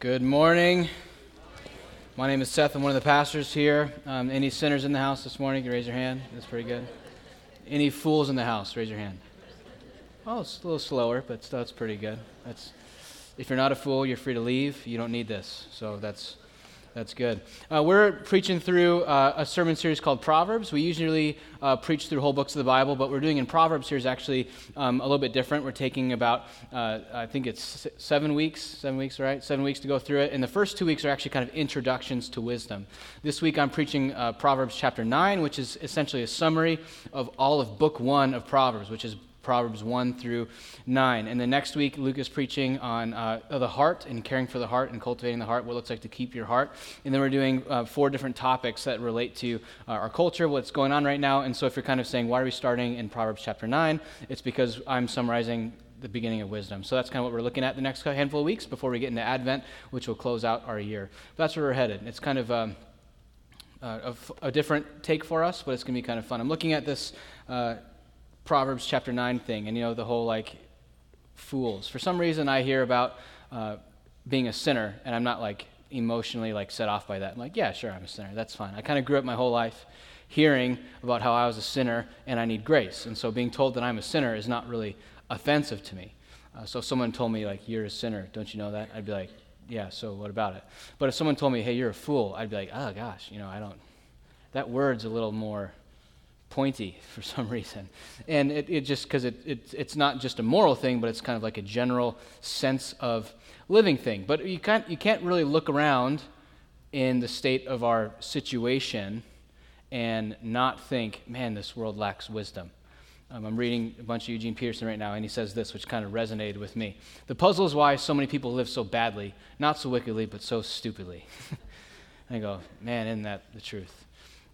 Good morning. My name is Seth. I'm one of the pastors here. Um, any sinners in the house this morning? You raise your hand. That's pretty good. Any fools in the house? Raise your hand. Oh, it's a little slower, but it's pretty good. That's if you're not a fool, you're free to leave. You don't need this. So that's that's good. Uh, we're preaching through uh, a sermon series called Proverbs. We usually uh, preach through whole books of the Bible, but we're doing in Proverbs here is actually um, a little bit different. We're taking about, uh, I think it's seven weeks, seven weeks, right? Seven weeks to go through it. And the first two weeks are actually kind of introductions to wisdom. This week I'm preaching uh, Proverbs chapter 9, which is essentially a summary of all of book one of Proverbs, which is Proverbs 1 through 9. And then next week, Luke is preaching on uh, the heart and caring for the heart and cultivating the heart, what it looks like to keep your heart. And then we're doing uh, four different topics that relate to uh, our culture, what's going on right now. And so if you're kind of saying, why are we starting in Proverbs chapter 9? It's because I'm summarizing the beginning of wisdom. So that's kind of what we're looking at the next handful of weeks before we get into Advent, which will close out our year. But that's where we're headed. It's kind of um, uh, a, a, different take for us, but it's going to be kind of fun. I'm looking at this uh, Proverbs chapter 9 thing and, you know, the whole like fools. For some reason, I hear about uh, being a sinner, and I'm not like emotionally like set off by that. I'm like, yeah, sure, I'm a sinner. That's fine. I kind of grew up my whole life hearing about how I was a sinner and I need grace. And so being told that I'm a sinner is not really offensive to me. Uh, so if someone told me, like, you're a sinner, don't you know that? I'd be like, yeah, so what about it? But if someone told me, hey, you're a fool, I'd be like, oh gosh, you know, I don't, that word's a little more pointy for some reason. And it, it just, because it, it, it's not just a moral thing, but it's kind of like a general sense of living thing. But you can't, you can't really look around in the state of our situation and not think, man, this world lacks wisdom. Um, I'm reading a bunch of Eugene Peterson right now, and he says this, which kind of resonated with me. The puzzle is why so many people live so badly, not so wickedly, but so stupidly. I go, man, isn't that the truth?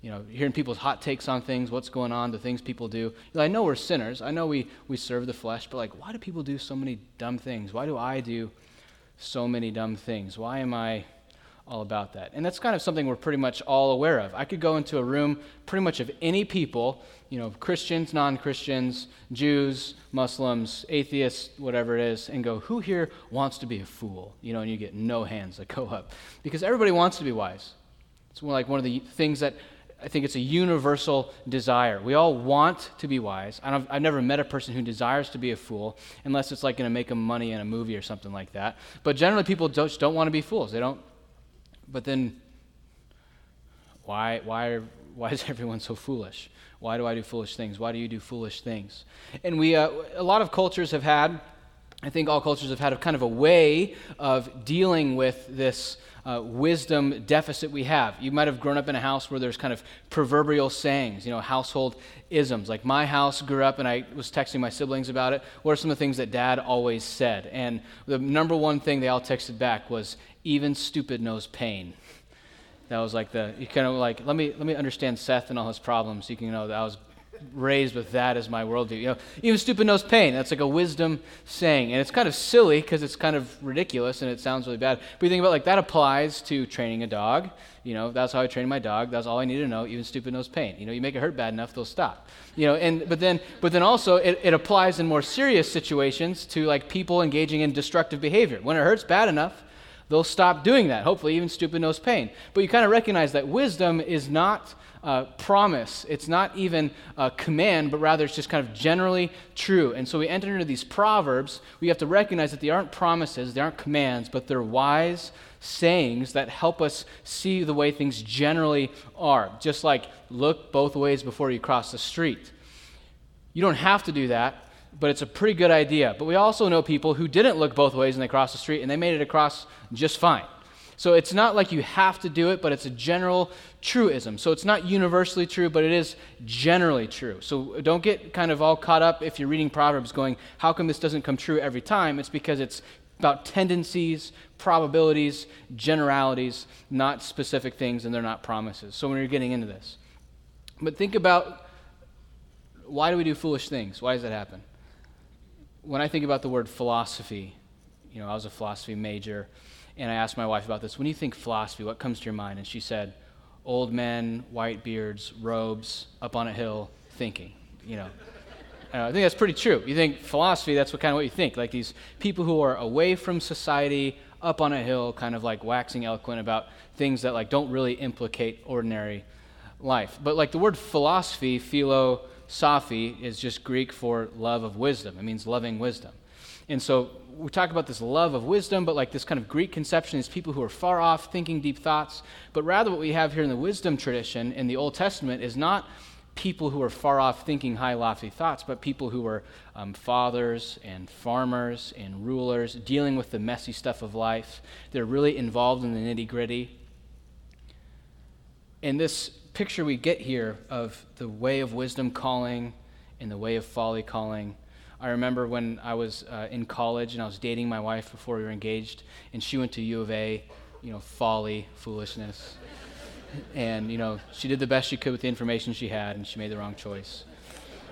You know, hearing people's hot takes on things, what's going on, the things people do. I know we're sinners. I know we, we serve the flesh, but like, why do people do so many dumb things? Why do I do so many dumb things? Why am I all about that? And that's kind of something we're pretty much all aware of. I could go into a room pretty much of any people, you know, Christians, non Christians, Jews, Muslims, atheists, whatever it is, and go, who here wants to be a fool? You know, and you get no hands that go up. Because everybody wants to be wise. It's like one of the things that I think it's a universal desire. We all want to be wise. I have never met a person who desires to be a fool, unless it's like going to make them money in a movie or something like that. But generally, people don't, just don't want to be fools. They don't. But then, why, why, why is everyone so foolish? Why do I do foolish things? Why do you do foolish things? And we, uh, a lot of cultures have had, I think all cultures have had a kind of a way of dealing with this uh, wisdom deficit we have. You might have grown up in a house where there's kind of proverbial sayings, you know, household isms. Like my house grew up, and I was texting my siblings about it. What are some of the things that dad always said? And the number one thing they all texted back was, even stupid knows pain. That was like the, you kind of like, let me, let me understand Seth and all his problems. You can know that I was raised with that as my worldview. You know, even stupid knows pain. That's like a wisdom saying. And it's kind of silly because it's kind of ridiculous and it sounds really bad. But you think about like that applies to training a dog. You know, that's how I train my dog. That's all I need to know. Even stupid knows pain. You know, you make it hurt bad enough, they'll stop. You know, and but then but then also it, it applies in more serious situations to like people engaging in destructive behavior. When it hurts bad enough, they'll stop doing that. Hopefully, even stupid knows pain. But you kind of recognize that wisdom is not uh, promise. It's not even a command, but rather it's just kind of generally true. And so we enter into these proverbs. We have to recognize that they aren't promises, they aren't commands, but they're wise sayings that help us see the way things generally are. Just like look both ways before you cross the street. You don't have to do that, but it's a pretty good idea. But we also know people who didn't look both ways and they crossed the street and they made it across just fine. So it's not like you have to do it, but it's a general truism. So it's not universally true, but it is generally true. So don't get kind of all caught up if you're reading Proverbs going, how come this doesn't come true every time? It's because it's about tendencies, probabilities, generalities, not specific things, and they're not promises. So when you're getting into this, but think about why do we do foolish things? Why does that happen? When I think about the word philosophy, you know, I was a philosophy major and I asked my wife about this. When you think philosophy, what comes to your mind? And she said, old men, white beards, robes, up on a hill, thinking. You know, I think that's pretty true. You think philosophy, that's what kind of what you think. Like these people who are away from society, up on a hill, kind of like waxing eloquent about things that like don't really implicate ordinary life. But like the word philosophy, philosophy, is just Greek for love of wisdom. It means loving wisdom. And so we talk about this love of wisdom, but like this kind of Greek conception is people who are far off, thinking deep thoughts. But rather, what we have here in the wisdom tradition in the Old Testament is not people who are far off, thinking high, lofty thoughts, but people who are um, fathers and farmers and rulers, dealing with the messy stuff of life. They're really involved in the nitty gritty. And this picture we get here of the way of wisdom calling and the way of folly calling I remember when I was uh, in college and I was dating my wife before we were engaged, and she went to U of A, you know, folly, foolishness. and, you know, she did the best she could with the information she had, and she made the wrong choice.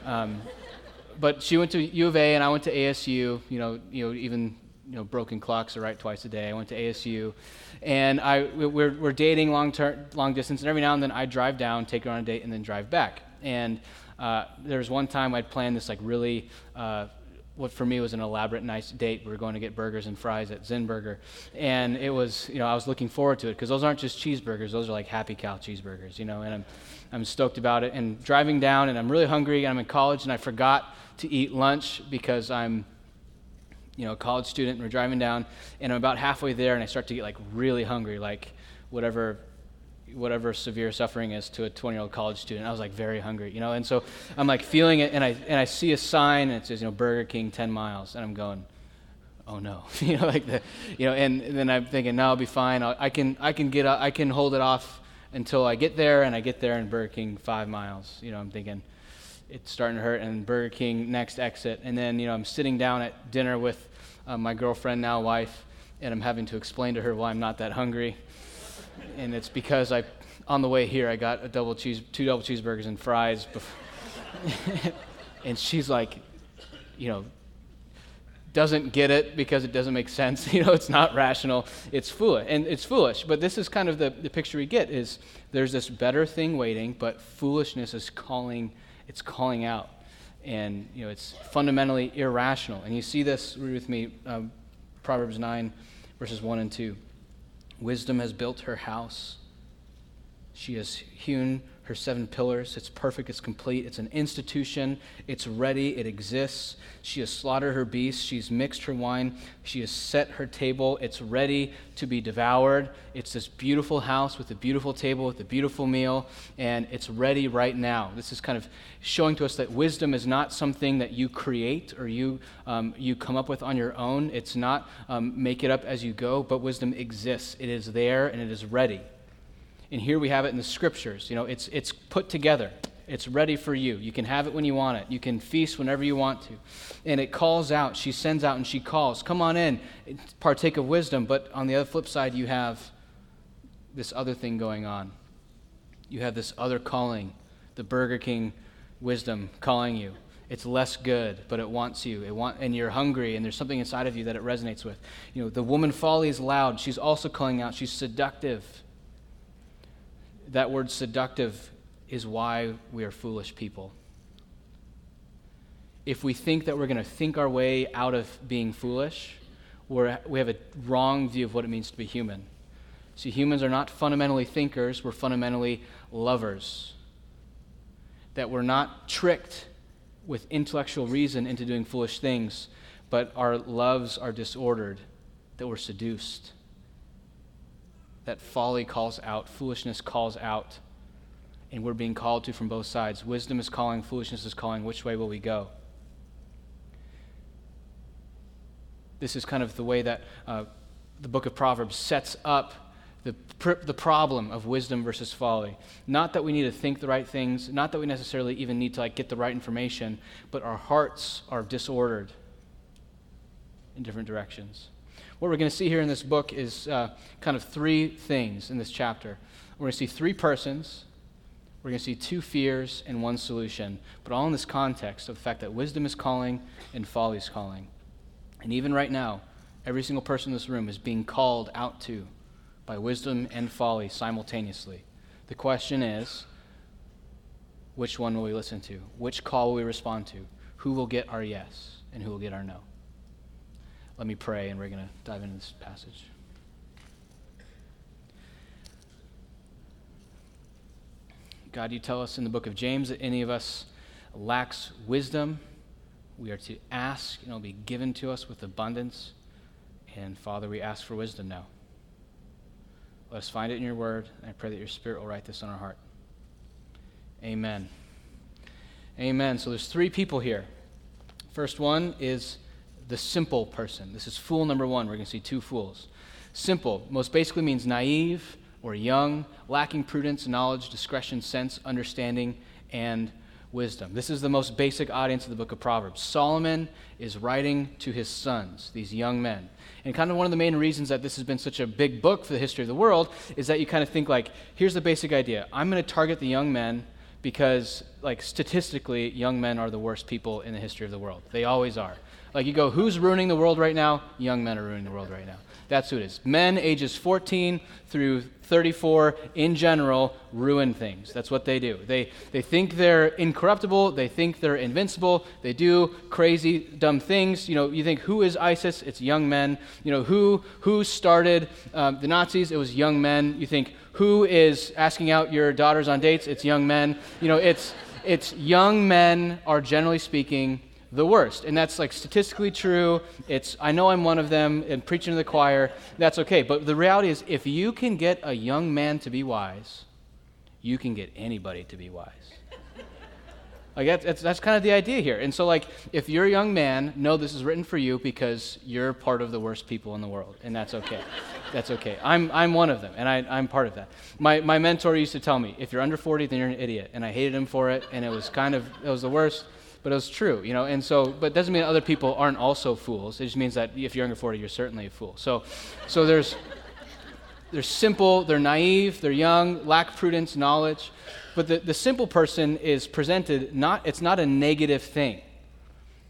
Um, but she went to U of A, and I went to ASU, you know, you know even you know, broken clocks are right twice a day. I went to ASU, and I we're, we're dating long term, long distance, and every now and then I drive down, take her on a date, and then drive back. And uh, there was one time I'd planned this like really, uh, what for me was an elaborate, nice date. We were going to get burgers and fries at Zinburger, and it was, you know, I was looking forward to it because those aren't just cheeseburgers; those are like Happy Cow cheeseburgers, you know. And I'm, I'm stoked about it. And driving down, and I'm really hungry. And I'm in college, and I forgot to eat lunch because I'm you know, a college student, and we're driving down, and I'm about halfway there, and I start to get like really hungry, like whatever whatever severe suffering is to a 20 year old college student. I was like very hungry, you know, and so I'm like feeling it, and I and I see a sign and it says, you know, Burger King 10 miles, and I'm going, oh no, you know, like the, you know, and, and then I'm thinking, no, I'll be fine. I'll, I can I can get I can hold it off until I get there, and I get there in Burger King five miles. You know, I'm thinking it's starting to hurt, and Burger King next exit, and then you know I'm sitting down at dinner with uh, my girlfriend now wife, and I'm having to explain to her why I'm not that hungry and it's because I, on the way here, I got a double cheese, two double cheeseburgers and fries. and she's like, you know, doesn't get it because it doesn't make sense. You know, it's not rational. It's foolish, and it's foolish. But this is kind of the, the picture we get: is there's this better thing waiting, but foolishness is calling. It's calling out, and you know, it's fundamentally irrational. And you see this. Read with me, um, Proverbs nine, verses one and two. Wisdom has built her house. She has hewn her seven pillars. It's perfect, it's complete, it's an institution, it's ready, it exists. She has slaughtered her beasts, she's mixed her wine, she has set her table, it's ready to be devoured. It's this beautiful house with a beautiful table, with a beautiful meal, and it's ready right now. This is kind of showing to us that wisdom is not something that you create or you, um, you come up with on your own. It's not um, make it up as you go, but wisdom exists. It is there and it is ready. And here we have it in the scriptures. You know, it's, it's put together. It's ready for you. You can have it when you want it. You can feast whenever you want to. And it calls out. She sends out and she calls, Come on in, partake of wisdom. But on the other flip side, you have this other thing going on. You have this other calling, the Burger King wisdom calling you. It's less good, but it wants you. It want, and you're hungry, and there's something inside of you that it resonates with. You know, the woman folly is loud. She's also calling out. She's seductive that word seductive is why we are foolish people. If we think that we're going to think our way out of being foolish, we're, we have a wrong view of what it means to be human. See, humans are not fundamentally thinkers, we're fundamentally lovers. That we're not tricked with intellectual reason into doing foolish things, but our loves are disordered, that we're seduced that folly calls out, foolishness calls out, and we're being called to from both sides. Wisdom is calling, foolishness is calling. Which way will we go? This is kind of the way that uh, the book of Proverbs sets up the, pr- the problem of wisdom versus folly. Not that we need to think the right things, not that we necessarily even need to like get the right information, but our hearts are disordered in different directions what we're going to see here in this book is uh, kind of three things in this chapter. We're going to see three persons, we're going to see two fears and one solution, but all in this context of the fact that wisdom is calling and folly is calling. And even right now, every single person in this room is being called out to by wisdom and folly simultaneously. The question is which one will we listen to? Which call will we respond to? Who will get our yes and who will get our no? Let me pray, and we're going to dive into this passage. God, you tell us in the book of James that any of us lacks wisdom, we are to ask, and it'll be given to us with abundance. And Father, we ask for wisdom now. Let us find it in your word, and I pray that your spirit will write this on our heart. Amen. Amen. So there's three people here. First one is the simple person. This is fool number one. We're going to see two fools. Simple most basically means naive or young, lacking prudence, knowledge, discretion, sense, understanding, and wisdom. This is the most basic audience of the book of Proverbs. Solomon is writing to his sons, these young men. And kind of one of the main reasons that this has been such a big book for the history of the world is that you kind of think like, here's the basic idea. I'm going to target the young men because like statistically young men are the worst people in the history of the world. They always are. Like you go, who's ruining the world right now? Young men are ruining the world right now. That's who it is. Men ages 14 through 34 in general ruin things. That's what they do. They, they think they're incorruptible. They think they're invincible. They do crazy, dumb things. You know, you think, who is ISIS? It's young men. You know, who, who started um, the Nazis? It was young men. You think, who is asking out your daughters on dates? It's young men. You know, it's, it's young men are generally speaking the worst. And that's like statistically true. It's I know I'm one of them and preaching to the choir. That's okay. But the reality is if you can get a young man to be wise, you can get anybody to be wise. Like that's, that's, that's, kind of the idea here. And so, like, if you're a young man, know this is written for you because you're part of the worst people in the world, and that's okay. that's okay. I'm, I'm one of them, and I, I'm part of that. My, my mentor used to tell me, if you're under 40, then you're an idiot, and I hated him for it, and it was kind of it was the worst but it was true, you know. And so, but it doesn't mean other people aren't also fools. It just means that if you're under 40, you're certainly a fool. So, so there's, they're simple, they're naive, they're young, lack prudence, knowledge. But the, the simple person is presented not, it's not a negative thing.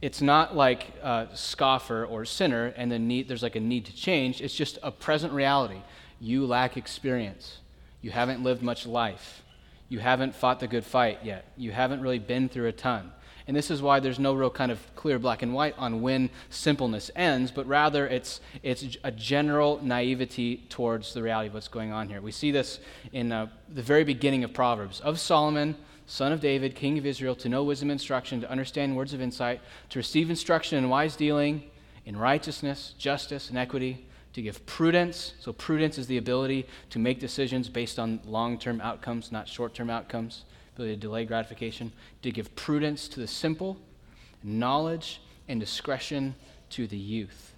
It's not like a scoffer or sinner and the need, there's like a need to change. It's just a present reality. You lack experience. You haven't lived much life. You haven't fought the good fight yet. You haven't really been through a ton. And this is why there's no real kind of clear black and white on when simpleness ends, but rather it's, it's a general naivety towards the reality of what's going on here. We see this in uh, the very beginning of Proverbs of Solomon, son of David, king of Israel, to know wisdom and instruction, to understand words of insight, to receive instruction in wise dealing, in righteousness, justice, and equity, to give prudence. So, prudence is the ability to make decisions based on long term outcomes, not short term outcomes ability to delay gratification, to give prudence to the simple, knowledge and discretion to the youth.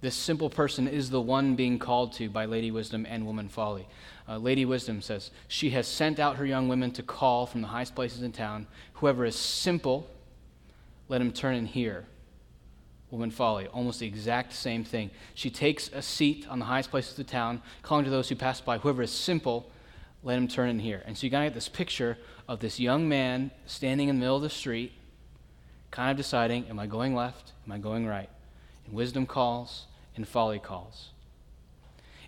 This simple person is the one being called to by Lady Wisdom and Woman Folly. Uh, Lady Wisdom says, She has sent out her young women to call from the highest places in town. Whoever is simple, let him turn and hear woman folly, almost the exact same thing. She takes a seat on the highest places of the town, calling to those who pass by, whoever is simple, let him turn in here. And so you got to get this picture of this young man standing in the middle of the street, kind of deciding, am I going left? Am I going right? And wisdom calls and folly calls.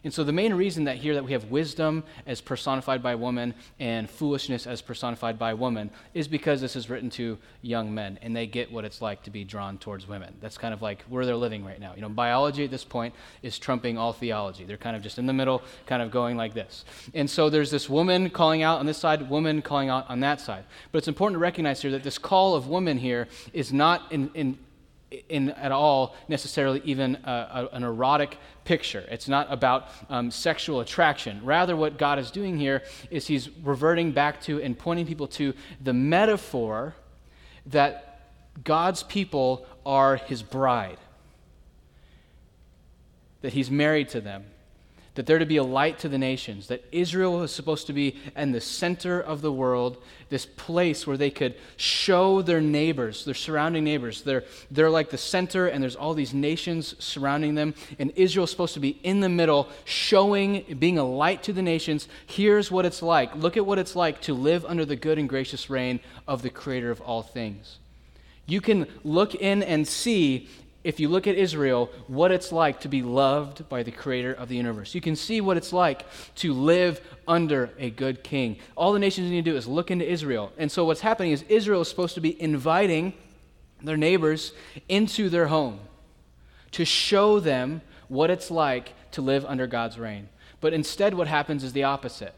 And so the main reason that here that we have wisdom as personified by woman and foolishness as personified by woman is because this is written to young men and they get what it's like to be drawn towards women. That's kind of like where they're living right now. You know, biology at this point is trumping all theology. They're kind of just in the middle, kind of going like this. And so there's this woman calling out on this side, woman calling out on that side. But it's important to recognize here that this call of woman here is not in, in in at all necessarily even a, a, an erotic picture. It's not about um, sexual attraction. Rather, what God is doing here is He's reverting back to and pointing people to the metaphor that God's people are His bride, that He's married to them that they're to be a light to the nations, that Israel is supposed to be in the center of the world, this place where they could show their neighbors, their surrounding neighbors. They're, they're like the center, and there's all these nations surrounding them, and Israel is supposed to be in the middle, showing, being a light to the nations. Here's what it's like. Look at what it's like to live under the good and gracious reign of the Creator of all things. You can look in and see if you look at Israel, what it's like to be loved by the creator of the universe. You can see what it's like to live under a good king. All the nations need to do is look into Israel. And so what's happening is Israel is supposed to be inviting their neighbors into their home to show them what it's like to live under God's reign. But instead, what happens is the opposite.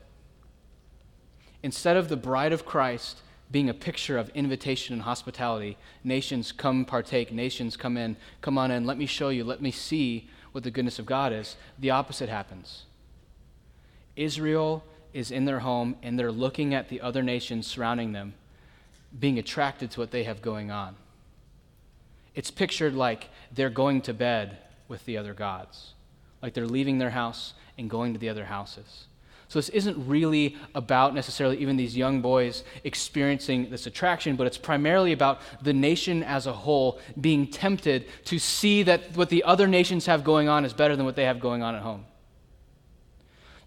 Instead of the bride of Christ being a picture of invitation and hospitality, nations come partake, nations come in, come on in, let me show you, let me see what the goodness of God is, the opposite happens. Israel is in their home and they're looking at the other nations surrounding them, being attracted to what they have going on. It's pictured like they're going to bed with the other gods, like they're leaving their house and going to the other houses. So this isn't really about necessarily even these young boys experiencing this attraction, but it's primarily about the nation as a whole being tempted to see that what the other nations have going on is better than what they have going on at home.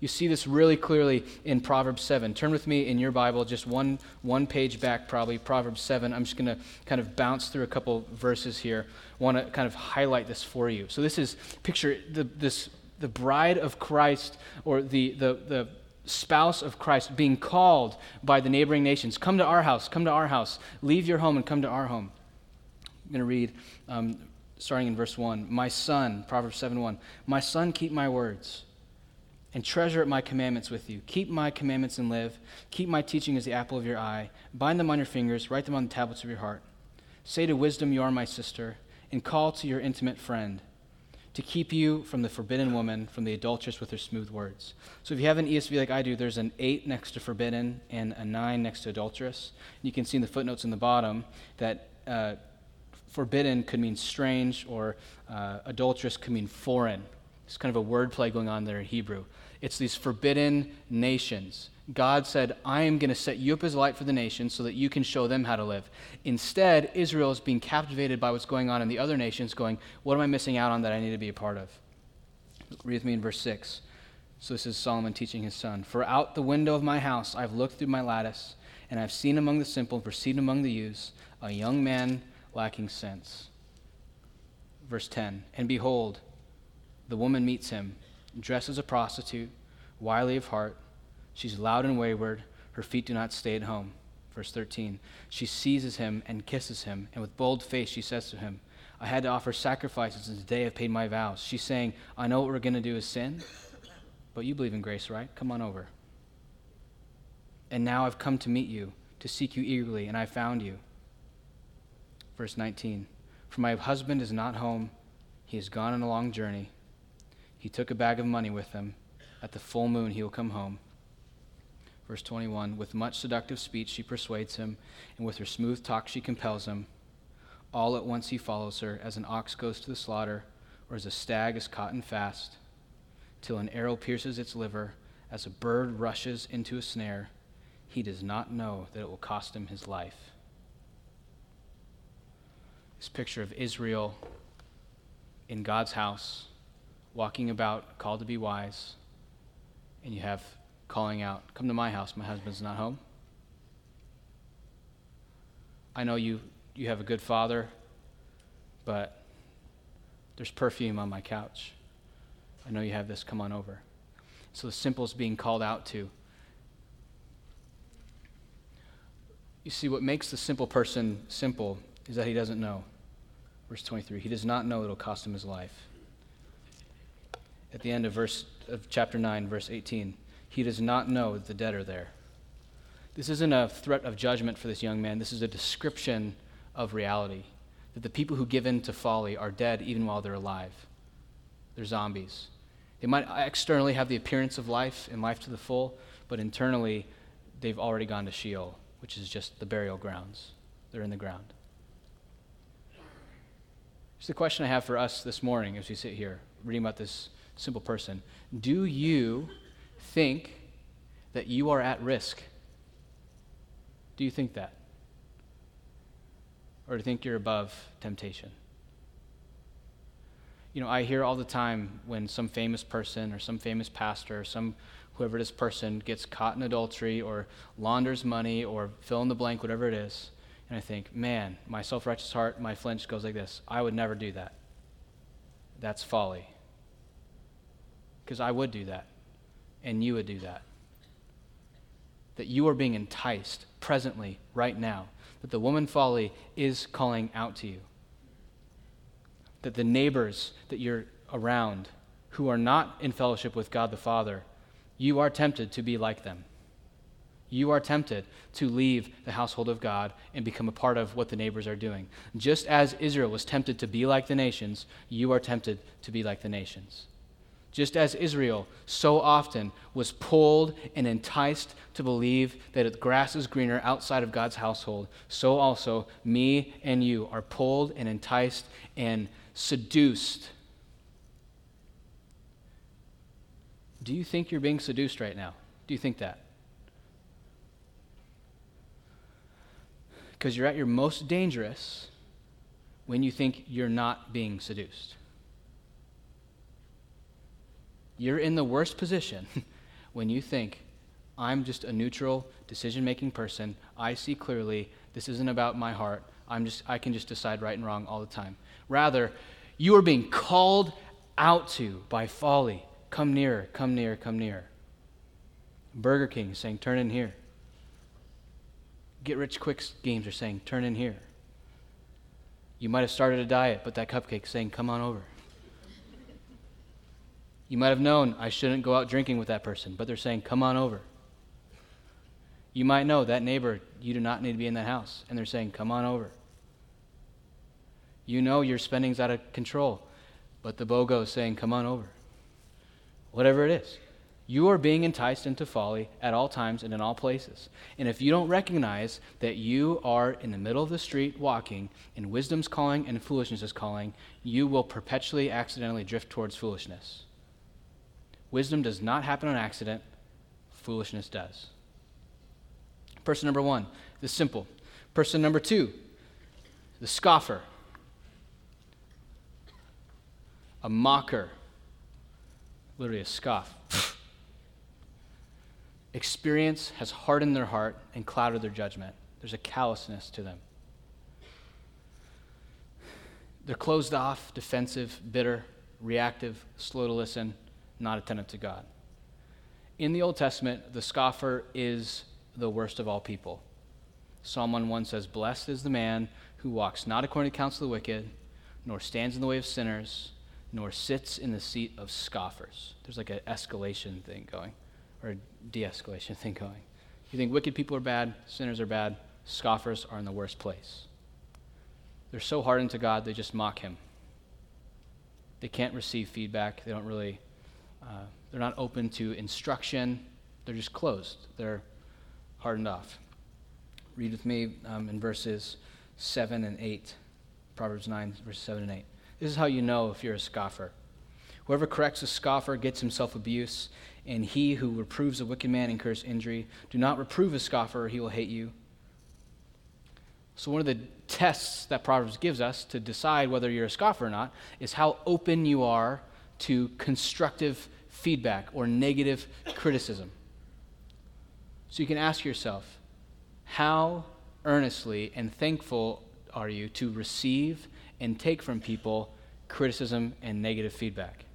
You see this really clearly in Proverbs 7. Turn with me in your Bible, just one, one page back, probably, Proverbs 7. I'm just going to kind of bounce through a couple verses here. Want to kind of highlight this for you. So, this is picture the, this, the bride of Christ, or the, the, the spouse of Christ, being called by the neighboring nations Come to our house, come to our house, leave your home and come to our home. I'm going to read um, starting in verse 1. My son, Proverbs 7 1. My son, keep my words and treasure up my commandments with you. Keep my commandments and live. Keep my teaching as the apple of your eye. Bind them on your fingers, write them on the tablets of your heart. Say to wisdom, You are my sister, and call to your intimate friend to keep you from the forbidden woman, from the adulteress with her smooth words. So if you have an ESV like I do, there's an 8 next to forbidden and a 9 next to adulteress. You can see in the footnotes in the bottom that uh, forbidden could mean strange or uh, adulteress could mean foreign. It's kind of a word play going on there in Hebrew. It's these forbidden nations. God said, I am going to set you up as light for the nations so that you can show them how to live. Instead, Israel is being captivated by what's going on in the other nations, going, What am I missing out on that I need to be a part of? Read with me in verse 6. So this is Solomon teaching his son. For out the window of my house I've looked through my lattice, and I've seen among the simple perceived among the youths a young man lacking sense. Verse 10 And behold, the woman meets him, dressed as a prostitute, wily of heart. She's loud and wayward. Her feet do not stay at home. Verse 13. She seizes him and kisses him, and with bold face she says to him, I had to offer sacrifices and today I've paid my vows. She's saying, I know what we're going to do is sin, but you believe in grace, right? Come on over. And now I've come to meet you, to seek you eagerly, and I found you. Verse 19. For my husband is not home, he has gone on a long journey. He took a bag of money with him. At the full moon, he will come home. Verse 21 With much seductive speech, she persuades him, and with her smooth talk, she compels him. All at once, he follows her, as an ox goes to the slaughter, or as a stag is caught and fast, till an arrow pierces its liver, as a bird rushes into a snare. He does not know that it will cost him his life. This picture of Israel in God's house walking about, called to be wise, and you have calling out, Come to my house, my husband's not home. I know you, you have a good father, but there's perfume on my couch. I know you have this, come on over. So the simple is being called out to. You see, what makes the simple person simple is that he doesn't know. Verse 23 He does not know it'll cost him his life at the end of verse of chapter 9 verse 18 he does not know that the dead are there. This isn't a threat of judgment for this young man. This is a description of reality that the people who give in to folly are dead even while they're alive. They're zombies. They might externally have the appearance of life and life to the full but internally they've already gone to sheol which is just the burial grounds. They're in the ground. It's the question I have for us this morning as we sit here reading about this simple person. Do you think that you are at risk? Do you think that? Or do you think you're above temptation? You know, I hear all the time when some famous person or some famous pastor or some whoever this person gets caught in adultery or launders money or fill in the blank, whatever it is. And I think, man, my self righteous heart, my flinch goes like this I would never do that. That's folly because I would do that, and you would do that. That you are being enticed presently, right now. That the woman folly is calling out to you. That the neighbors that you're around who are not in fellowship with God the Father you are tempted to be like them. You are tempted to leave the household of God and become a part of what the neighbors are doing. Just as Israel was tempted to be like the nations, you are tempted to be like the nations. Just as Israel so often was pulled and enticed to believe that the grass is greener outside of God's household, so also me and you are pulled and enticed and seduced. Do you think you're being seduced right now? Do you think that? Because you're at your most dangerous when you think you're not being seduced. You're in the worst position when you think, I'm just a neutral decision making person. I see clearly. This isn't about my heart. I'm just, I can just decide right and wrong all the time. Rather, you are being called out to by folly. Come nearer, come nearer, come nearer. Burger King is saying, Turn in here. Get rich quick games are saying, Turn in here. You might have started a diet, but that cupcake is saying, Come on over. You might have known I shouldn't go out drinking with that person, but they're saying, Come on over. You might know that neighbor, you do not need to be in that house, and they're saying, Come on over. You know your spending's out of control, but the BOGO is saying, Come on over. Whatever it is. You are being enticed into folly at all times and in all places. And if you don't recognize that you are in the middle of the street walking, and wisdom's calling and foolishness is calling, you will perpetually accidentally drift towards foolishness. Wisdom does not happen on accident, foolishness does. Person number one, the simple. Person number two, the scoffer, a mocker, literally a scoff. Experience has hardened their heart and clouded their judgment. There's a callousness to them. They're closed off, defensive, bitter, reactive, slow to listen not attentive to God. In the Old Testament, the scoffer is the worst of all people. Psalm 1 says, Blessed is the man who walks not according to the counsel of the wicked, nor stands in the way of sinners, nor sits in the seat of scoffers. There's like an escalation thing going, or a de escalation thing going. You think wicked people are bad, sinners are bad, scoffers are in the worst place. They're so hardened to God, they just mock him. They can't receive feedback, they don't really uh, they're not open to instruction. They're just closed. They're hardened off. Read with me um, in verses 7 and 8. Proverbs 9, verses 7 and 8. This is how you know if you're a scoffer. Whoever corrects a scoffer gets himself abuse, and he who reproves a wicked man incurs injury. Do not reprove a scoffer, or he will hate you. So, one of the tests that Proverbs gives us to decide whether you're a scoffer or not is how open you are to constructive feedback or negative criticism. So you can ask yourself, how earnestly and thankful are you to receive and take from people criticism and negative feedback?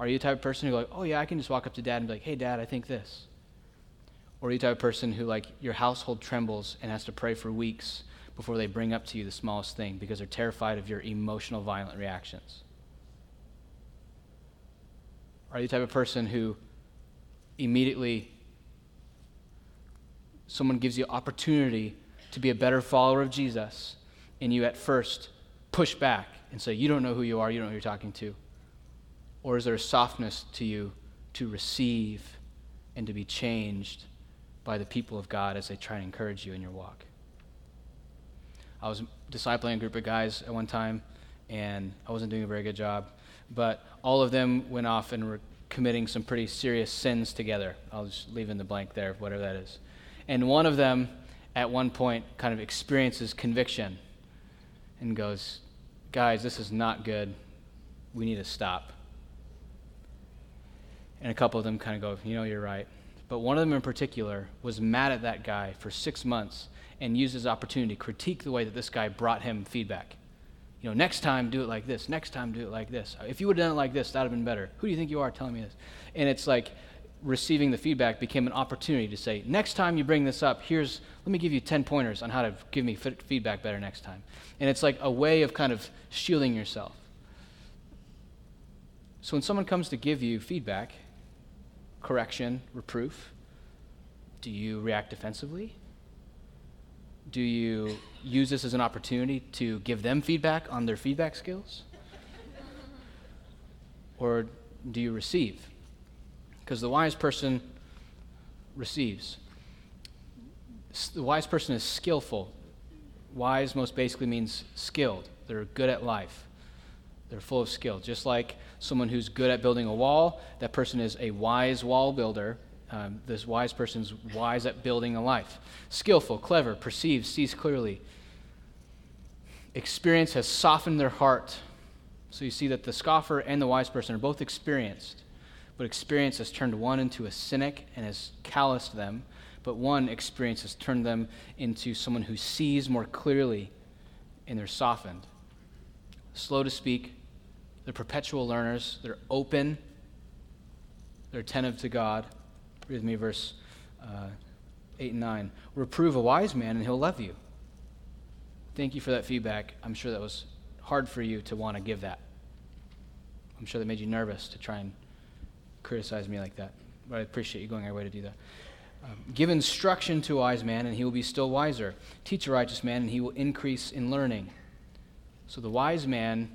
Are you the type of person who like, oh yeah, I can just walk up to dad and be like, hey dad, I think this? Or are you the type of person who like your household trembles and has to pray for weeks before they bring up to you the smallest thing because they're terrified of your emotional violent reactions? Are you the type of person who immediately someone gives you opportunity to be a better follower of Jesus and you at first push back and say, You don't know who you are, you don't know who you're talking to? Or is there a softness to you to receive and to be changed by the people of God as they try to encourage you in your walk? I was discipling a group of guys at one time, and I wasn't doing a very good job but all of them went off and were committing some pretty serious sins together. I'll just leave in the blank there, whatever that is. And one of them, at one point, kind of experiences conviction and goes, Guys, this is not good. We need to stop. And a couple of them kind of go, You know, you're right. But one of them in particular was mad at that guy for six months and used his opportunity to critique the way that this guy brought him feedback you know, next time do it like this. Next time do it like this. Uh, if you would have done it like this, that would have been better. Who do you think you are telling me this? And it's like receiving the feedback became an opportunity to say, next time you bring this up, here's, let me give you 10 pointers on how to give me feedback better next time. And it's like a way of kind of shielding yourself. So when someone comes to give you feedback, correction, reproof? Do you react defensively? Do you use this as an opportunity to give them feedback on their feedback skills? or do you receive? Because the wise person receives. The wise person is skillful. Wise most basically means skilled. They're good at life. They're full of skill. Just like someone who's good at building a wall, that person is a wise wall builder. Um, this wise person's wise at building a life. Skillful, clever, perceives, sees clearly. Experience has softened their heart. So you see that the scoffer and the wise person are both experienced. But experience has turned one into a cynic and has calloused them. But one experience has turned them into someone who sees more clearly and they're softened. Slow to speak, they're perpetual learners, they're open, they're attentive to God. Read with me verse uh, 8 and 9. Reprove a wise man, and he'll love you. Thank you for that feedback. I'm sure that was hard for you to want to give that. I'm sure that made you nervous to try and criticize me like that. But I appreciate you going your way to do that. Um, give instruction to a wise man, and he will be still wiser. Teach a righteous man, and he will increase in learning. So the wise man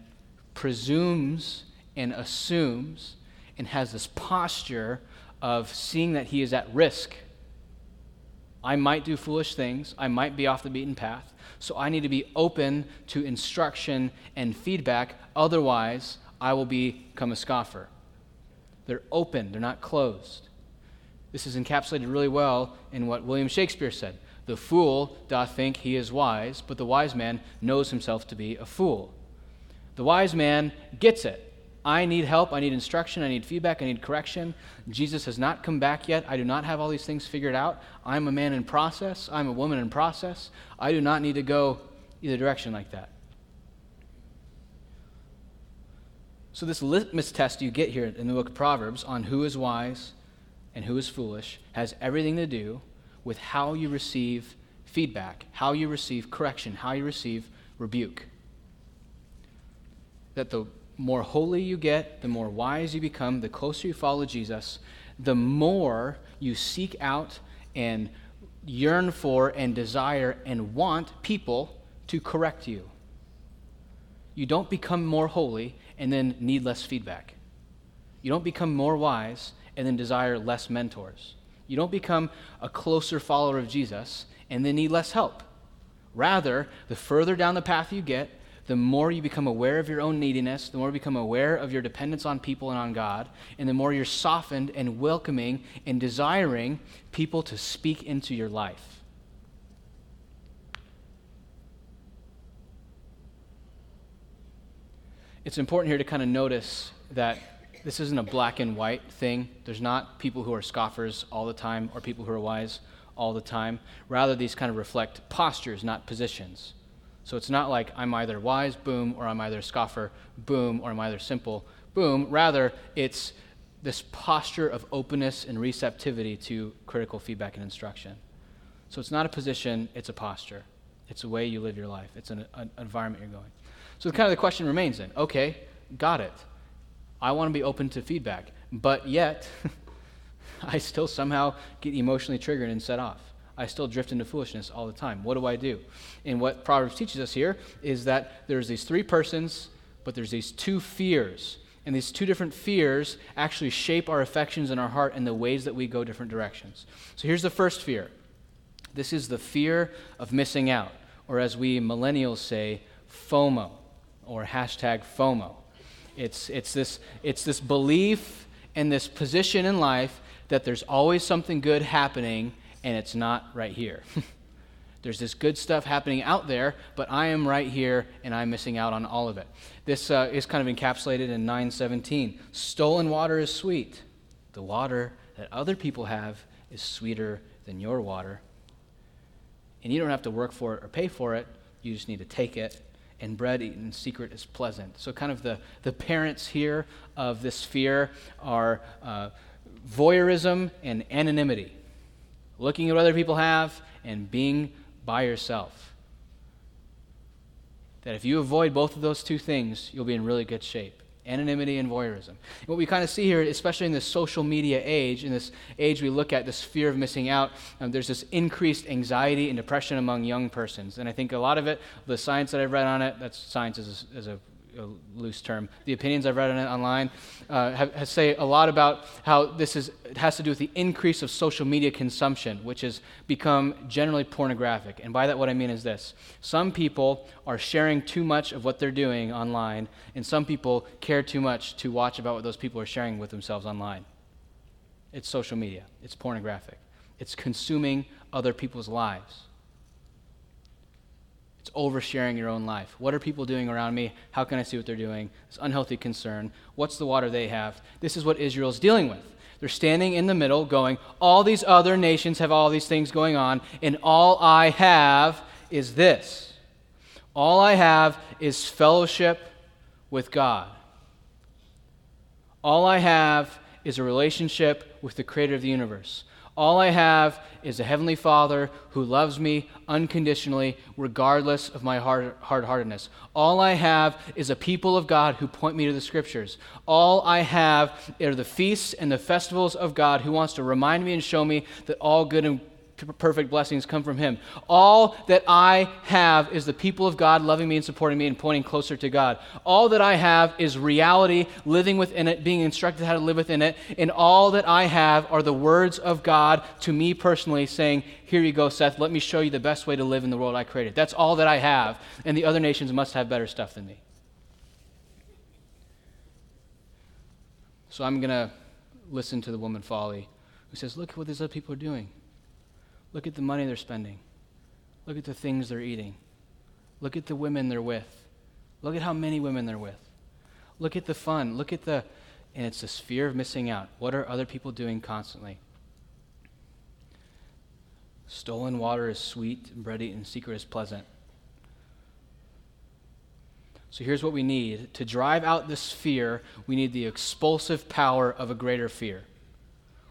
presumes and assumes and has this posture of seeing that he is at risk. I might do foolish things, I might be off the beaten path, so I need to be open to instruction and feedback, otherwise, I will become a scoffer. They're open, they're not closed. This is encapsulated really well in what William Shakespeare said The fool doth think he is wise, but the wise man knows himself to be a fool. The wise man gets it. I need help. I need instruction. I need feedback. I need correction. Jesus has not come back yet. I do not have all these things figured out. I'm a man in process. I'm a woman in process. I do not need to go either direction like that. So, this litmus test you get here in the book of Proverbs on who is wise and who is foolish has everything to do with how you receive feedback, how you receive correction, how you receive rebuke that the more holy you get, the more wise you become, the closer you follow Jesus, the more you seek out and yearn for and desire and want people to correct you. You don't become more holy and then need less feedback. You don't become more wise and then desire less mentors. You don't become a closer follower of Jesus and then need less help. Rather, the further down the path you get, the more you become aware of your own neediness, the more you become aware of your dependence on people and on God, and the more you're softened and welcoming and desiring people to speak into your life. It's important here to kind of notice that this isn't a black and white thing. There's not people who are scoffers all the time or people who are wise all the time. Rather, these kind of reflect postures, not positions. So it's not like I'm either wise, boom, or I'm either a scoffer, boom, or I'm either simple, boom. Rather, it's this posture of openness and receptivity to critical feedback and instruction. So it's not a position, it's a posture. It's a way you live your life, it's an, an environment you're going. So kind of the question remains then okay, got it. I want to be open to feedback, but yet I still somehow get emotionally triggered and set off. I still drift into foolishness all the time. What do I do? And what Proverbs teaches us here is that there's these three persons, but there's these two fears. And these two different fears actually shape our affections and our heart and the ways that we go different directions. So here's the first fear this is the fear of missing out, or as we millennials say, FOMO, or hashtag FOMO. It's, it's, this, it's this belief and this position in life that there's always something good happening and it's not right here. There's this good stuff happening out there, but I am right here and I'm missing out on all of it. This uh, is kind of encapsulated in 917. Stolen water is sweet. The water that other people have is sweeter than your water. And you don't have to work for it or pay for it, you just need to take it. And bread eaten in secret is pleasant. So, kind of the, the parents here of this fear are uh, voyeurism and anonymity looking at what other people have, and being by yourself. That if you avoid both of those two things, you'll be in really good shape. anonymity and voyeurism. What we kind of see here, especially in this social media age, in this age we look at, this fear of missing out, um, there's this increased anxiety and depression among young persons. And I think a lot of it, the science that I've read on it, that's science is a, is a a loose term. The opinions I've read on it online uh, have, have, say a lot about how this is it has to do with the increase of social media consumption, which has become generally pornographic. And by that, what I mean is this: some people are sharing too much of what they're doing online, and some people care too much to watch about what those people are sharing with themselves online. It's social media. It's pornographic. It's consuming other people's lives. It's oversharing your own life. What are people doing around me? How can I see what they're doing? It's unhealthy concern. What's the water they have? This is what Israel's dealing with. They're standing in the middle going, All these other nations have all these things going on, and all I have is this. All I have is fellowship with God. All I have is a relationship with the creator of the universe. All I have is a Heavenly Father who loves me unconditionally, regardless of my hard heartedness. All I have is a people of God who point me to the Scriptures. All I have are the feasts and the festivals of God who wants to remind me and show me that all good and perfect blessings come from Him. All that I have is the people of God loving me and supporting me and pointing closer to God. All that I have is reality, living within it, being instructed how to live within it. And all that I have are the words of God to me personally saying, Here you go, Seth, let me show you the best way to live in the world I created. That's all that I have. And the other nations must have better stuff than me. So I'm going to listen to the woman Folly who says, Look at what these other people are doing. Look at the money they're spending. Look at the things they're eating. Look at the women they're with. Look at how many women they're with. Look at the fun. Look at the. And it's this fear of missing out. What are other people doing constantly? Stolen water is sweet, bread eaten in secret is pleasant. So here's what we need to drive out this fear, we need the expulsive power of a greater fear.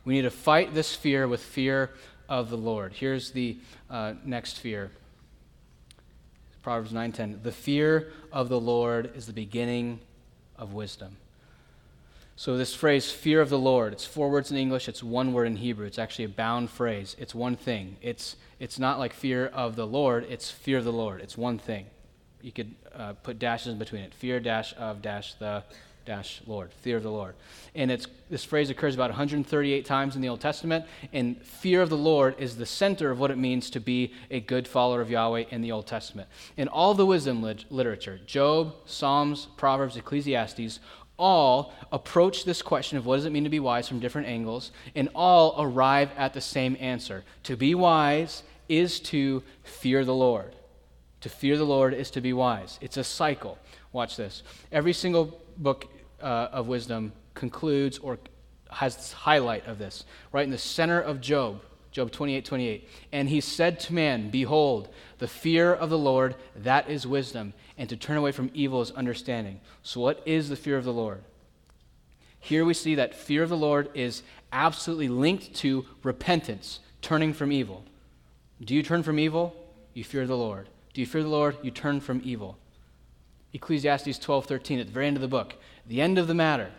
We need to fight this fear with fear of the Lord. Here's the uh, next fear. Proverbs 9:10. The fear of the Lord is the beginning of wisdom. So this phrase fear of the Lord, it's four words in English, it's one word in Hebrew. It's actually a bound phrase. It's one thing. It's it's not like fear of the Lord, it's fear of the Lord. It's one thing. You could uh, put dashes in between it. Fear dash of dash the dash Lord, fear of the Lord. And it's, this phrase occurs about 138 times in the Old Testament, and fear of the Lord is the center of what it means to be a good follower of Yahweh in the Old Testament. In all the wisdom lit- literature, Job, Psalms, Proverbs, Ecclesiastes, all approach this question of what does it mean to be wise from different angles, and all arrive at the same answer. To be wise is to fear the Lord. To fear the Lord is to be wise. It's a cycle. Watch this. Every single book uh, of wisdom concludes or has this highlight of this, right in the center of Job, Job 28 28. And he said to man, Behold, the fear of the Lord, that is wisdom, and to turn away from evil is understanding. So, what is the fear of the Lord? Here we see that fear of the Lord is absolutely linked to repentance, turning from evil. Do you turn from evil? You fear the Lord. Do you fear the Lord? You turn from evil. Ecclesiastes 12:13 at the very end of the book. The end of the matter.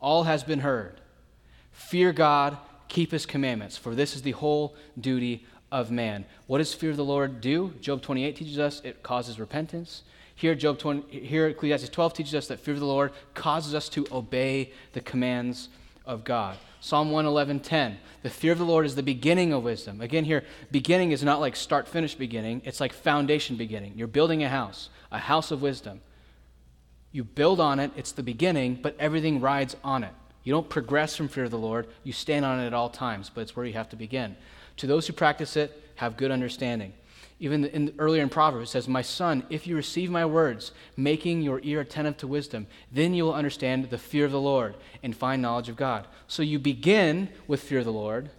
All has been heard. Fear God, keep his commandments, for this is the whole duty of man. What does fear of the Lord do? Job 28 teaches us it causes repentance. Here, Job 20, here Ecclesiastes 12 teaches us that fear of the Lord causes us to obey the commands of God. Psalm 111:10. The fear of the Lord is the beginning of wisdom. Again here, beginning is not like start finish beginning, it's like foundation beginning. You're building a house, a house of wisdom. You build on it, it's the beginning, but everything rides on it. You don't progress from fear of the Lord, you stand on it at all times, but it's where you have to begin. To those who practice it, have good understanding. Even in, earlier in Proverbs, it says, My son, if you receive my words, making your ear attentive to wisdom, then you will understand the fear of the Lord and find knowledge of God. So you begin with fear of the Lord,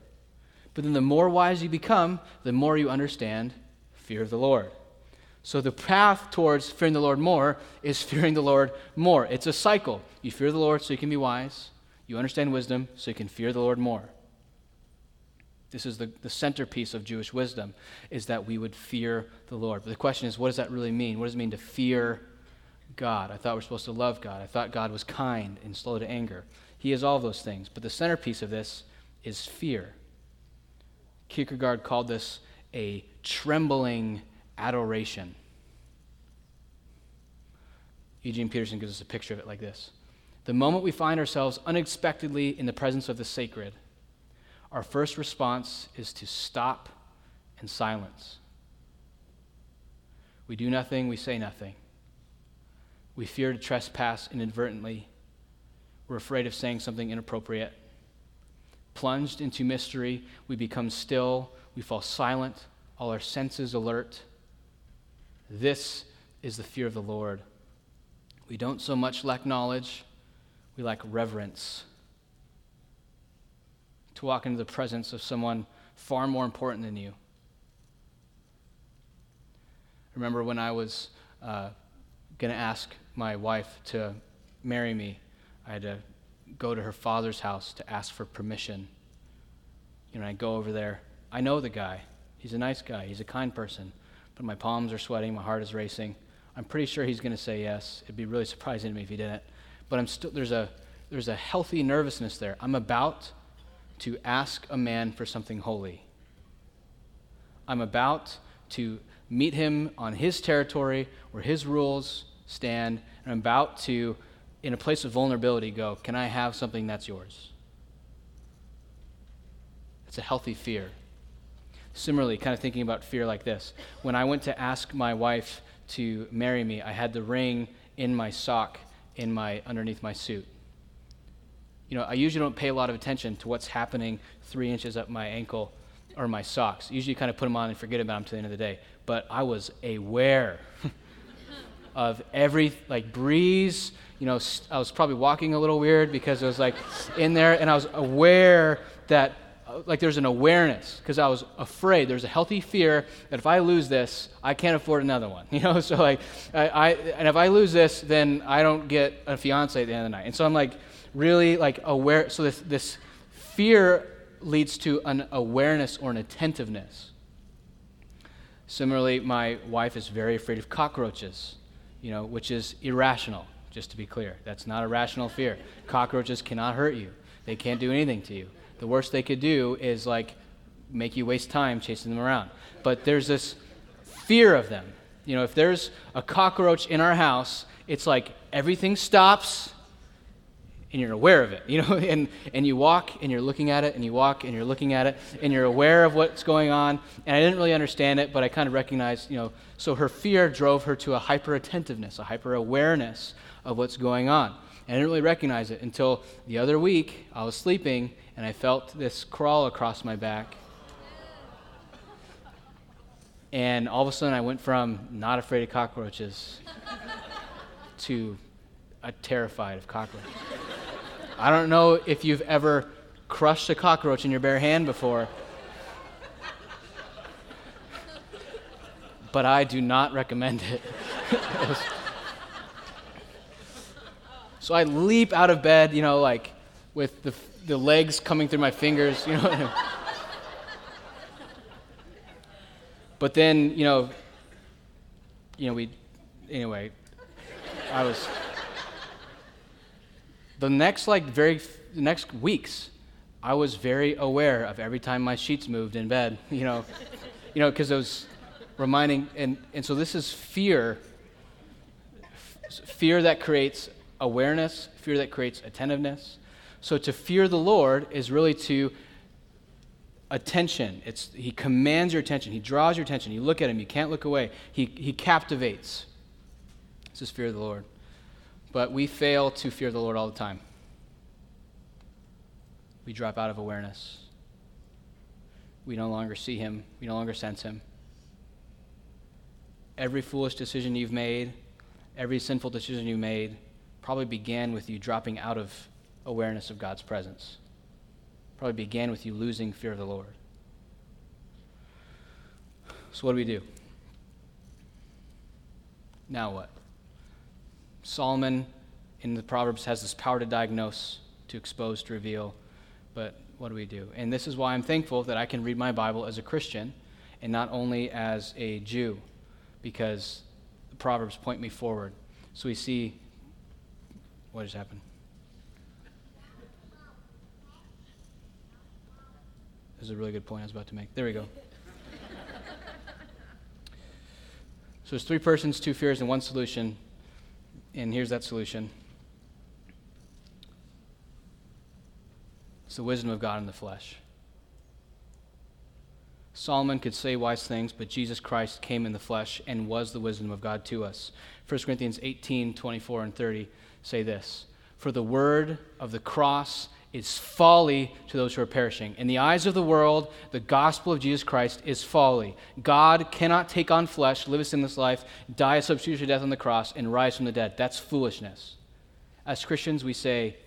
but then the more wise you become, the more you understand fear of the Lord. So the path towards fearing the Lord more is fearing the Lord more. It's a cycle. You fear the Lord so you can be wise, you understand wisdom so you can fear the Lord more. This is the, the centerpiece of Jewish wisdom, is that we would fear the Lord. But the question is, what does that really mean? What does it mean to fear God. I thought we're supposed to love God. I thought God was kind and slow to anger. He is all those things. But the centerpiece of this is fear. Kierkegaard called this a trembling adoration. Eugene Peterson gives us a picture of it like this The moment we find ourselves unexpectedly in the presence of the sacred, our first response is to stop and silence. We do nothing, we say nothing. We fear to trespass inadvertently. We're afraid of saying something inappropriate. Plunged into mystery, we become still, we fall silent, all our senses alert. This is the fear of the Lord. We don't so much lack knowledge, we lack reverence. To walk into the presence of someone far more important than you. remember when I was uh, going to ask my wife to marry me, I had to go to her father's house to ask for permission. You know, I go over there. I know the guy. He's a nice guy. He's a kind person. But my palms are sweating. My heart is racing. I'm pretty sure he's going to say yes. It'd be really surprising to me if he didn't. But I'm still there's a there's a healthy nervousness there. I'm about to ask a man for something holy. I'm about to meet him on his territory where his rules stand, and I'm about to, in a place of vulnerability, go, Can I have something that's yours? It's a healthy fear. Similarly, kind of thinking about fear like this. When I went to ask my wife to marry me, I had the ring in my sock in my underneath my suit. You know, I usually don't pay a lot of attention to what's happening three inches up my ankle or my socks. Usually, kind of put them on and forget about them to the end of the day. But I was aware of every like breeze. You know, I was probably walking a little weird because it was like in there, and I was aware that like there's an awareness because I was afraid. There's a healthy fear that if I lose this, I can't afford another one. You know, so like I, I and if I lose this, then I don't get a fiance at the end of the night. And so I'm like really like aware. So this this fear leads to an awareness or an attentiveness. Similarly, my wife is very afraid of cockroaches you know, which is irrational, just to be clear. That's not a rational fear. Cockroaches cannot hurt you, they can't do anything to you. The worst they could do is like make you waste time chasing them around. But there's this fear of them. You know, if there's a cockroach in our house, it's like everything stops and you're aware of it, you know, and, and you walk and you're looking at it and you walk and you're looking at it and you're aware of what's going on. And I didn't really understand it, but I kind of recognized, you know, so her fear drove her to a hyper attentiveness, a hyper awareness of what's going on. And I didn't really recognize it until the other week I was sleeping and I felt this crawl across my back. And all of a sudden I went from not afraid of cockroaches to uh, terrified of cockroaches. I don't know if you've ever crushed a cockroach in your bare hand before. But I do not recommend it. so I leap out of bed, you know, like with the, the legs coming through my fingers, you know. but then, you know, you know, we, anyway, I was the next like very the next weeks i was very aware of every time my sheets moved in bed you know you know because it was reminding and, and so this is fear fear that creates awareness fear that creates attentiveness so to fear the lord is really to attention. It's he commands your attention. He draws your attention. You look at him. You can't look away. He, he captivates. This is fear of the lord. But we fail to fear the Lord all the time. We drop out of awareness. We no longer see Him, we no longer sense Him. Every foolish decision you've made, every sinful decision you made, probably began with you dropping out of awareness of God's presence. Probably began with you losing fear of the Lord. So, what do we do? Now what? Solomon in the Proverbs has this power to diagnose, to expose, to reveal. But what do we do? And this is why I'm thankful that I can read my Bible as a Christian and not only as a Jew, because the Proverbs point me forward. So we see what has happened. This is a really good point I was about to make. There we go. so there's three persons, two fears, and one solution. And here's that solution. It's the wisdom of God in the flesh. Solomon could say wise things, but Jesus Christ came in the flesh and was the wisdom of God to us. 1 Corinthians 18, 24, and 30 say this For the word of the cross is folly to those who are perishing. In the eyes of the world, the gospel of Jesus Christ is folly. God cannot take on flesh, live a sinless life, die a substitutionary death on the cross, and rise from the dead. That's foolishness. As Christians, we say,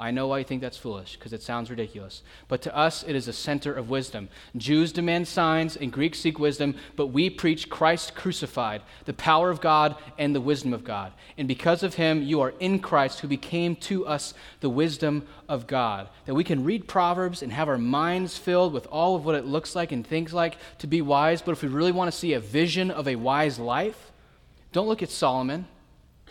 I know why you think that's foolish, because it sounds ridiculous. But to us, it is a center of wisdom. Jews demand signs, and Greeks seek wisdom, but we preach Christ crucified, the power of God and the wisdom of God. And because of him, you are in Christ, who became to us the wisdom of God. That we can read Proverbs and have our minds filled with all of what it looks like and things like to be wise. But if we really want to see a vision of a wise life, don't look at Solomon.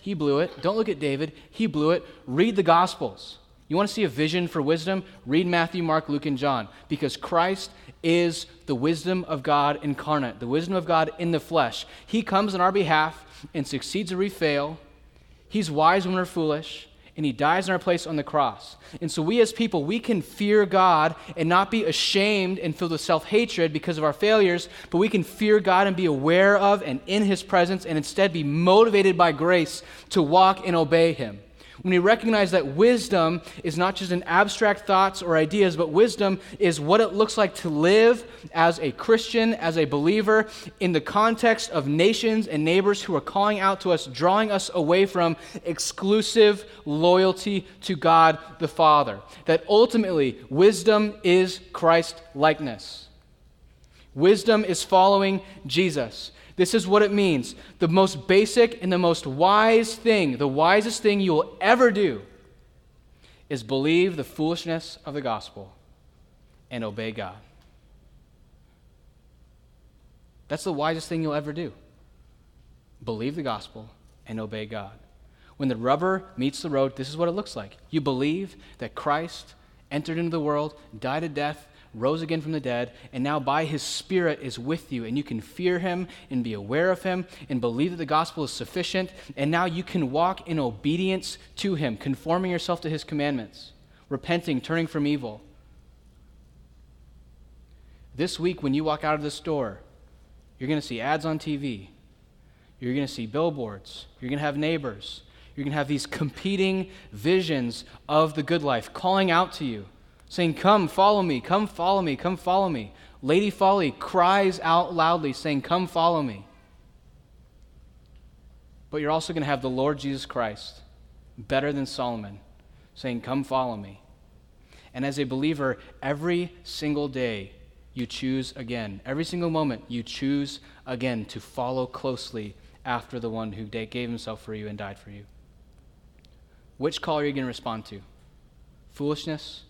He blew it. Don't look at David. He blew it. Read the Gospels. You want to see a vision for wisdom? Read Matthew, Mark, Luke, and John. Because Christ is the wisdom of God incarnate, the wisdom of God in the flesh. He comes on our behalf and succeeds where we fail. He's wise when we're foolish and he dies in our place on the cross. And so, we as people, we can fear God and not be ashamed and filled with self hatred because of our failures, but we can fear God and be aware of and in his presence and instead be motivated by grace to walk and obey him when we recognize that wisdom is not just an abstract thoughts or ideas, but wisdom is what it looks like to live as a Christian, as a believer, in the context of nations and neighbors who are calling out to us, drawing us away from exclusive loyalty to God the Father. That ultimately, wisdom is Christ likeness. Wisdom is following Jesus. This is what it means. The most basic and the most wise thing, the wisest thing you will ever do, is believe the foolishness of the gospel and obey God. That's the wisest thing you'll ever do. Believe the gospel and obey God. When the rubber meets the road, this is what it looks like. You believe that Christ entered into the world, died a death, rose again from the dead, and now by his Spirit is with you, and you can fear him and be aware of him and believe that the gospel is sufficient, and now you can walk in obedience to him, conforming yourself to his commandments, repenting, turning from evil. This week, when you walk out of the store, you're going to see ads on TV. You're going to see billboards. You're going to have neighbors. You're going to have these competing visions of the good life calling out to you saying, Come, follow me, come, follow me, come, follow me. Lady Folly cries out loudly, saying, Come, follow me. But you're also going to have the Lord Jesus Christ, better than Solomon, saying, Come, follow me. And as a believer, every single day you choose again. Every single moment you choose again to follow closely after the one who gave himself for you and died for you. Which call are you going to respond to? Foolishness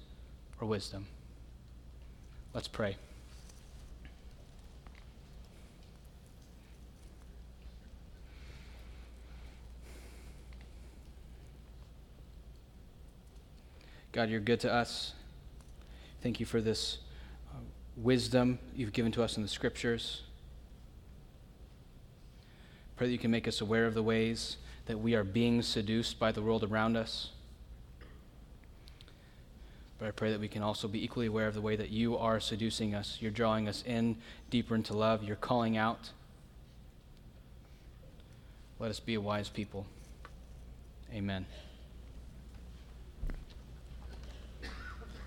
or wisdom. Let's pray. God, you're good to us. Thank you for this uh, wisdom you've given to us in the scriptures. Pray that you can make us aware of the ways that we are being seduced by the world around us. But I pray that we can also be equally aware of the way that you are seducing us. You're drawing us in deeper into love. You're calling out. Let us be a wise people. Amen.